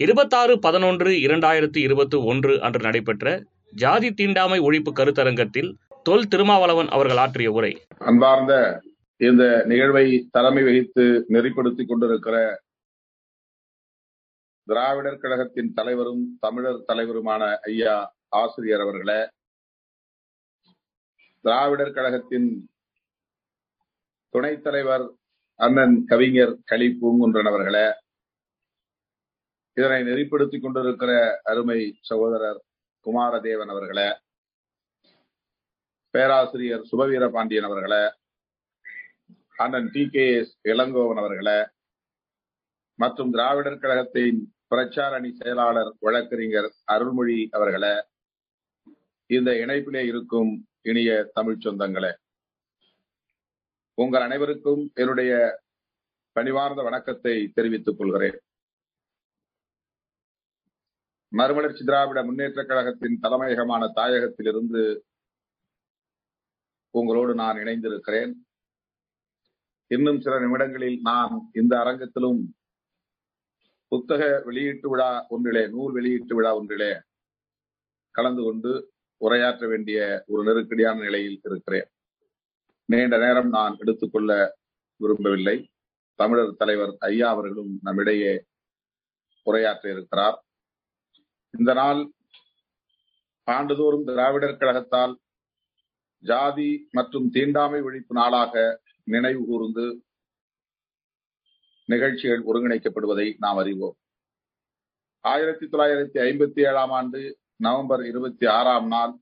இருபத்தாறு பதினொன்று இரண்டாயிரத்தி இருபத்தி ஒன்று அன்று நடைபெற்ற ஜாதி தீண்டாமை ஒழிப்பு கருத்தரங்கத்தில் தொல் திருமாவளவன் அவர்கள் ஆற்றிய உரை. அன்பார்ந்த இந்த நிகழ்வை தலைமை வகித்து நெறிப்படுத்திக் கொண்டிருக்கிற திராவிடர் கழகத்தின் தலைவரும் தமிழர் தலைவருமான ஐயா ஆசிரியர் அவர்களே திராவிடர் கழகத்தின் துணைத் தலைவர் அண்ணன் கவிஞர் களி பூங்குன்றன் அவர்களே இதனை நெறிப்படுத்திக் கொண்டிருக்கிற அருமை சகோதரர் குமாரதேவன் அவர்களே பேராசிரியர் சுபவீர பாண்டியன் அவர்களே அண்ணன் டி கே எஸ் இளங்கோவன் அவர்களே மற்றும் திராவிடர் கழகத்தின் பிரச்சார அணி செயலாளர் வழக்கறிஞர் அருள்மொழி அவர்களே இந்த இணைப்பிலே இருக்கும் இனிய தமிழ் சொந்தங்களே உங்கள் அனைவருக்கும் என்னுடைய பணிவார்ந்த வணக்கத்தை தெரிவித்துக் கொள்கிறேன். மறுமலர்ச்சி திராவிட முன்னேற்ற கழகத்தின் தலைமையகமான தாயகத்திலிருந்து உங்களோடு நான் இணைந்திருக்கிறேன். இன்னும் சில நிமிடங்களில் நான் இந்த அரங்கத்திலும் புத்தக வெளியீட்டு விழா ஒன்றிலே நூல் வெளியீட்டு விழா ஒன்றிலே கலந்து கொண்டு உரையாற்ற வேண்டிய ஒரு நெருக்கடியான நிலையில் இருக்கிறேன். நீண்ட நேரம் நான் எடுத்துக்கொள்ள விரும்பவில்லை. தமிழர் தலைவர் ஐயா அவர்களும் நம்மிடையே உரையாற்ற இருக்கிறார். இந்த நாள் ஆண்டுதோறும் திராவிடர் கழகத்தால் ஜாதி மற்றும் தீண்டாமை ஒழிப்பு நாளாக நினைவு கூர்ந்து நிகழ்ச்சிகள் ஒருங்கிணைக்கப்படுவதை நாம் அறிவோம். ஆயிரத்தி தொள்ளாயிரத்தி ஐம்பத்தி ஏழாம் ஆண்டு நவம்பர் இருபத்தி ஆறாம் நாள்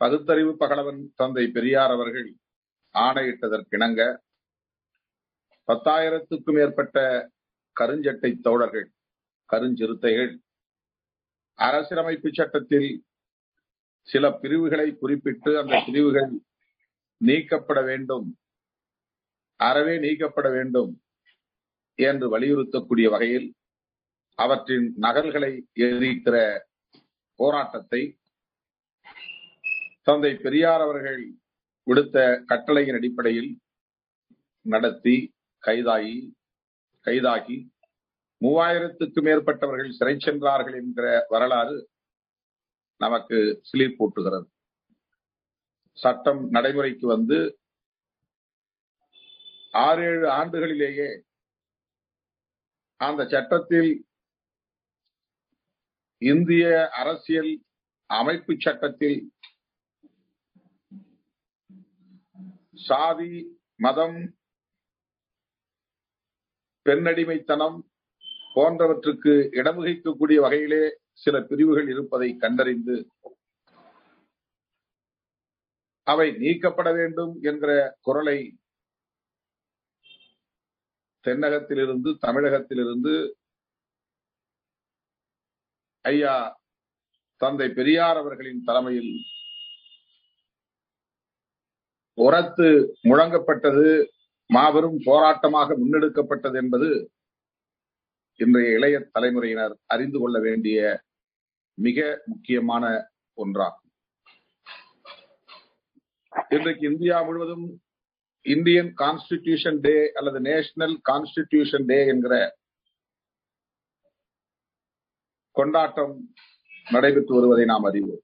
பகுத்தறிவு பகலவன் தந்தை பெரியார் அவர்கள் ஆணையிட்டதற்கிணங்க பத்தாயிரத்துக்கும் மேற்பட்ட கருஞ்சட்டை தோழர்கள் கருஞ்சிறுத்தைகள் அரசியலமைப்பு சட்டத்தில் சில பிரிவுகளை குறிப்பிட்டு அந்த பிரிவுகள் நீக்கப்பட வேண்டும். அறவே நீக்கப்பட வேண்டும் என்று வலியுறுத்தக்கூடிய வகையில் அவற்றின் நகல்களை எதிர்க்கிற போராட்டத்தை தந்தை பெரியார் அவர்கள் விடுத்த கட்டளையின் அடிப்படையில் நடத்தி கைதாகி கைதாகி மூவாயிரத்துக்கு மேற்பட்டவர்கள் சிறை சென்றார்கள் என்கிற வரலாறு நமக்கு சிலிர்ப்பூட்டுகிறது சட்டம் நடைமுறைக்கு வந்து ஆறு ஏழு ஆண்டுகளிலேயே அந்த சட்டத்தில் இந்திய அரசியல் அமைப்பு சட்டத்தில் சாதி மதம் பெண்ணடிமைத்தனம் போன்றவற்றுக்கு இடமுகைக்கக்கூடிய வகையிலே சில பிரிவுகள் இருப்பதை கண்டறிந்து அவை நீக்கப்பட வேண்டும் என்கிற குரலை தென்னகத்திலிருந்து தமிழகத்திலிருந்து ஐயா தந்தை பெரியார் அவர்களின் தலைமையில் உரத்து முழங்கப்பட்டது மாபெரும் போராட்டமாக முன்னெடுக்கப்பட்டது என்பது இன்றைய இளைய தலைமுறையினர் அறிந்து கொள்ள வேண்டிய மிக முக்கியமான ஒன்றாகும். இன்றைக்கு இந்தியா முழுவதும் இந்தியன் கான்ஸ்டிடியூஷன் டே அல்லது நேஷனல் கான்ஸ்டிடியூஷன் டே என்கிற கொண்டாட்டம் நடைபெற்று வருவதை நாம் அறிவோம்.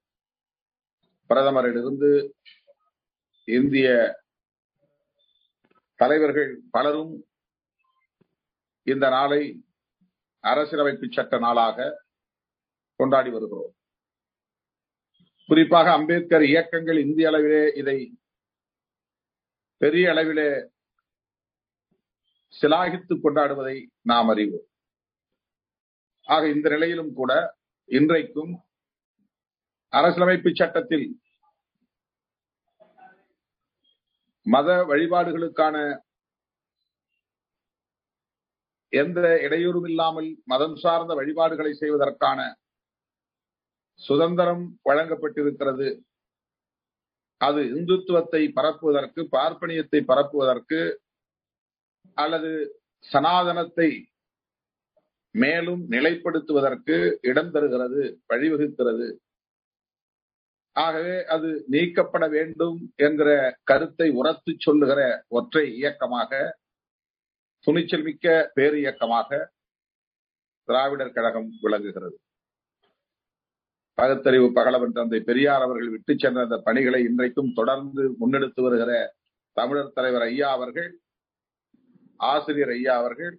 பிரதமரிலிருந்து இந்திய தலைவர்கள் பலரும் இந்த நாளை அரசியலமைப்பு சட்ட நாளாக கொண்டாடி வருகிறோம். குறிப்பாக அம்பேத்கர் இயக்கங்கள் இந்திய அளவிலே இதை பெரிய அளவிலே சிலாகித்து கொண்டாடுவதை நாம் அறிவோம். ஆக இந்த நிலையிலும் கூட இன்றைக்கும் அரசியலமைப்பு சட்டத்தில் மத வழிபாடுகளுக்கான எந்த இடையூறும் இல்லாமல் மதம் சார்ந்த வழிபாடுகளை செய்வதற்கான சுதந்திரம் வழங்கப்பட்டிருக்கிறது. அது இந்துத்துவத்தை பரப்புவதற்கு பார்ப்பனியத்தை பரப்புவதற்கு அல்லது சனாதனத்தை மேலும் நிலைப்படுத்துவதற்கு இடம் தருகிறது வழிவகுக்கிறது. ஆகவே அது நீக்கப்பட வேண்டும் என்கிற கருத்தை உரத்து சொல்லுகிற ஒற்றை இயக்கமாக துணிச்சல் மிக்க பேர் இயக்கமாக திராவிடர் கழகம் விளங்குகிறது. பகுத்தறிவு பகலவன் தந்தை பெரியார் அவர்கள் விட்டு சென்ற அந்த பணிகளை இன்றைக்கும் தொடர்ந்து முன்னெடுத்து வருகிற தமிழர் தலைவர் ஐயா அவர்கள் ஆசிரியர் ஐயா அவர்கள்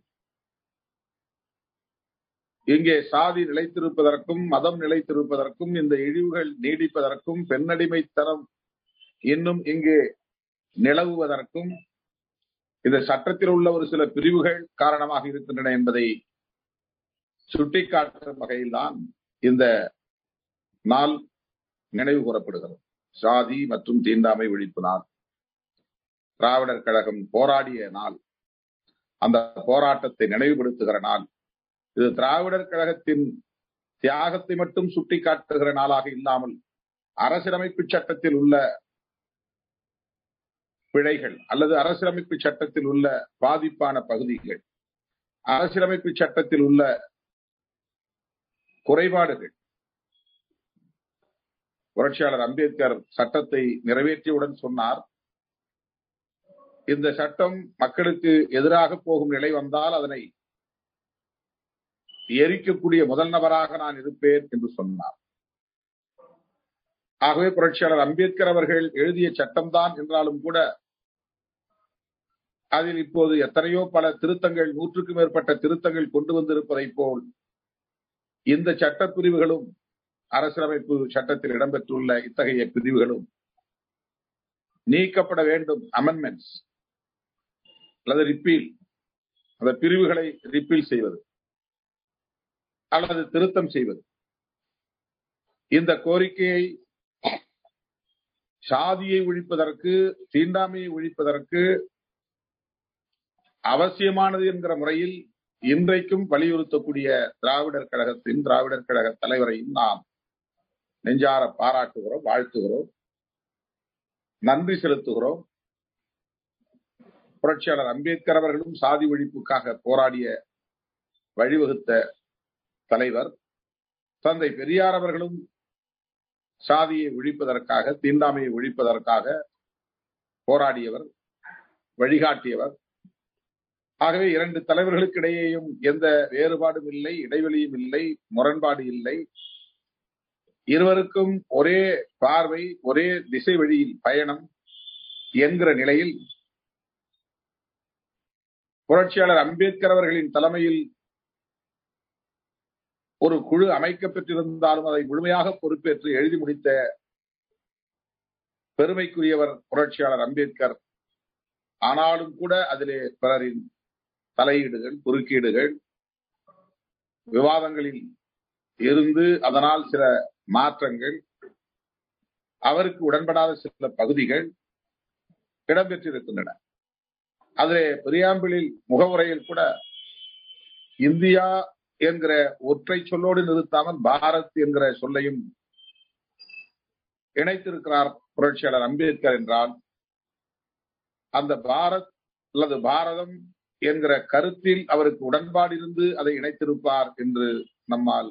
இங்கே சாதி நிலைத்திருப்பதற்கும் மதம் நிலைத்திருப்பதற்கும் இந்த இழிவுகள் நீடிப்பதற்கும் பெண்ணடிமைத்தனம் இன்னும் இங்கே நிலவுவதற்கும் இந்த சட்டத்தில் உள்ள ஒரு சில பிரிவுகள் காரணமாக இருக்கின்றன என்பதை சுட்டிக்காட்டும் வகையில்தான் இந்த நாள் நினைவு கூறப்படுகிறது. சாதி மற்றும் தீண்டாமை ஒழிப்பு நாள். திராவிடர் கழகம் போராடிய நாள். அந்த போராட்டத்தை நினைவுபடுத்துகிற நாள். இது திராவிடர் கழகத்தின் தியாகத்தை மட்டும் சுட்டிக்காட்டுகிற நாளாக இல்லாமல் அரசியலமைப்பு சட்டத்தில் உள்ள பிழைகள் அல்லது அரசியலமைப்பு சட்டத்தில் உள்ள பாதிப்பான பகுதிகள். அரசியலமைப்பு சட்டத்தில் உள்ள குறைபாடுகள். புரட்சியாளர் அம்பேத்கர் சட்டத்தை நிறைவேற்றியவுடன் சொன்னார் இந்த சட்டம் மக்களுக்கு எதிராக போகும் நிலை வந்தால் அதனை எரிக்கக்கூடிய முதல் நபராக நான் இருப்பேன் என்று சொன்னார். ஆகவே புரட்சியாளர் அம்பேத்கர் அவர்கள் எழுதிய சட்டம்தான் என்றாலும் கூட அதில் இப்போது எத்தனையோ பல திருத்தங்கள் நூற்றுக்கும் மேற்பட்ட திருத்தங்கள் கொண்டு வந்திருப்பதை போல் இந்த சட்ட பிரிவுகளும் அரசியலமைப்பு சட்டத்தில் இடம்பெற்றுள்ள இத்தகைய பிரிவுகளும் நீக்கப்பட வேண்டும். அமெண்ட்மெண்ட்ஸ் அல்லது ரிப்பீல் அந்த பிரிவுகளை ரிப்பீல் செய்வது அல்லது திருத்தம் செய்வது. இந்த கோரிக்கையை சாதியை ஒழிப்பதற்கு தீண்டாமையை ஒழிப்பதற்கு அவசியமானது என்கிற முறையில் இன்றைக்கும் வலியுறுத்தக்கூடிய திராவிடர் கழகத்தின் திராவிடர் கழக தலைவரையும் நாம் நெஞ்சார பாராட்டுகிறோம் வாழ்த்துகிறோம் நன்றி செலுத்துகிறோம். புரட்சியாளர் அம்பேத்கர் அவர்களும் சாதி ஒழிப்புக்காக போராடிய வழிவகுத்த தலைவர். தந்தை பெரியார் அவர்களும் சாதியை ஒழிப்பதற்காக தீண்டாமையை ஒழிப்பதற்காக போராடியவர் வழிகாட்டியவர். ஆகவே இரண்டு தலைவர்களுக்கு இடையேயும் எந்த வேறுபாடும் இல்லை இடைவெளியும் இல்லை முரண்பாடு இல்லை. இருவருக்கும் ஒரே பார்வை ஒரே திசை வழியில் பயணம் என்கிற நிலையில் புரட்சியாளர் அம்பேத்கர் அவர்களின் தலைமையில் ஒரு குழு அமைக்கப்பட்டிருந்தாலும் அதை முழுமையாக பொறுப்பேற்று எழுதி முடித்த பெருமைக்குரியவர் புரட்சியாளர் அம்பேத்கர். ஆனாலும் கூட அதிலே பிறரின் தலையீடுகள் குறுக்கீடுகள் விவாதங்களில் இருந்து அதனால் சில மாற்றங்கள் அவருக்கு உடன்படாத சில பகுதிகள் இடம்பெற்றிருக்கின்றன. அதிலே பெரியாம்பிளில் முகவுரையில் கூட இந்தியா என்கிற ஒற்றை சொல்லோடு நிறுத்தாமல் பாரத் என்கிற சொல்லையும் இணைத்திருக்கிறார் புரட்சியாளர் அம்பேத்கர் என்றால் அந்த பாரத் அல்லது பாரதம் என்கிற கருத்தில் அவருக்கு உடன்பாடு இருந்து அதை இணைத்திருப்பார் என்று நம்மால்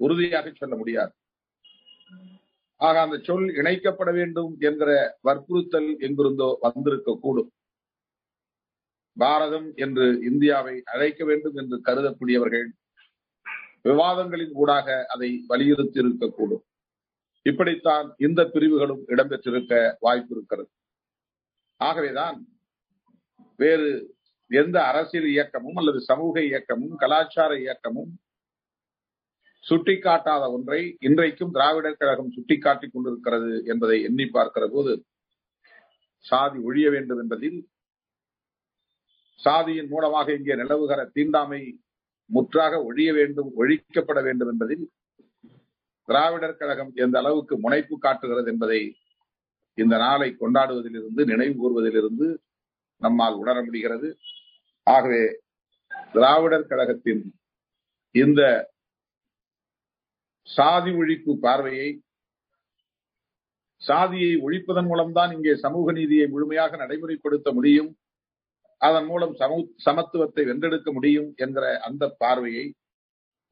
உறுதியாக சொல்ல முடியாது. ஆக அந்த சொல் இணைக்கப்பட வேண்டும் என்கிற வற்புறுத்தல் எங்கிருந்தோ வந்திருக்க கூடும். பாரதம் என்று இந்தியாவை அழைக்க வேண்டும் என்று கருதக்கூடியவர்கள் விவாதங்களின் ஊடாக அதை வலியுறுத்தி இருக்கக்கூடும் இப்படித்தான் இந்த பிரிவுகளும் இடம்பெற்றிருக்க வாய்ப்பு இருக்கிறது. ஆகவேதான் வேறு எந்த அரசியல் இயக்கமும் அல்லது சமூக இயக்கமும் கலாச்சார இயக்கமும் சுட்டிக்காட்டாத ஒன்றை இன்றைக்கும் திராவிடர் கழகம் சுட்டிக்காட்டிக் கொண்டிருக்கிறது என்பதை எண்ணி பார்க்கிற போது சாதி ஒழிய வேண்டும் என்பதில் சாதியின் மூலமாக இங்கே நிலவுகிற தீண்டாமை முற்றாக ஒழிய வேண்டும் ஒழிக்கப்பட வேண்டும் என்பதில் திராவிடர் கழகம் எந்த அளவுக்கு முனைப்பு காட்டுகிறது என்பதை இந்த நாளை கொண்டாடுவதிலிருந்து நினைவு கூறுவதிலிருந்து நம்மால் உணர முடிகிறது. ஆகவே திராவிடர் கழகத்தின் இந்த சாதி ஒழிப்பு பார்வையை சாதியை ஒழிப்பதன் மூலம்தான் இங்கே சமூக நீதியை முழுமையாக நடைமுறைப்படுத்த முடியும் அதன் மூலம் சமத்துவத்தை வென்றெடுக்க முடியும் என்கிற அந்த பார்வையை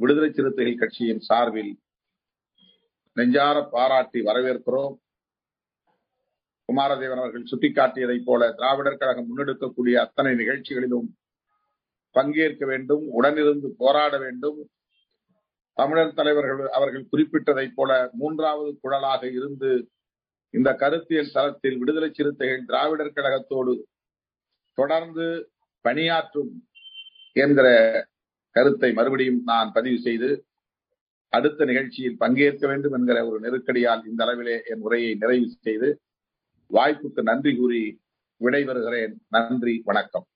விடுதலை சிறுத்தைகள் கட்சியின் சார்பில் நெஞ்சார பாராட்டி வரவேற்கிறோம். குமாரதேவன் அவர்கள் சுட்டிக்காட்டியதைப் போல திராவிடர் கழகம் முன்னெடுக்கக்கூடிய அத்தனை நிகழ்ச்சிகளிலும் பங்கேற்க வேண்டும் உடனிருந்து போராட வேண்டும். தமிழர் தலைவர்கள் அவர்கள் குறிப்பிட்டதைப் போல மூன்றாவது குழலாக இருந்து இந்த கருத்தியல் தளத்தில் விடுதலை சிறுத்தைகள் திராவிடர் கழகத்தோடு தொடர்ந்து பணியாற்றும் என்கிற கருத்தை மறுபடியும் நான் பதிவு செய்து அடுத்த நிகழ்ச்சியில் பங்கேற்க வேண்டும் என்கிற ஒரு நெருக்கடியால் இந்த அளவிலே என் உரையை நிறைவு செய்து வாய்ப்புக்கு நன்றி கூறி விடைபெறுகிறேன். நன்றி வணக்கம்.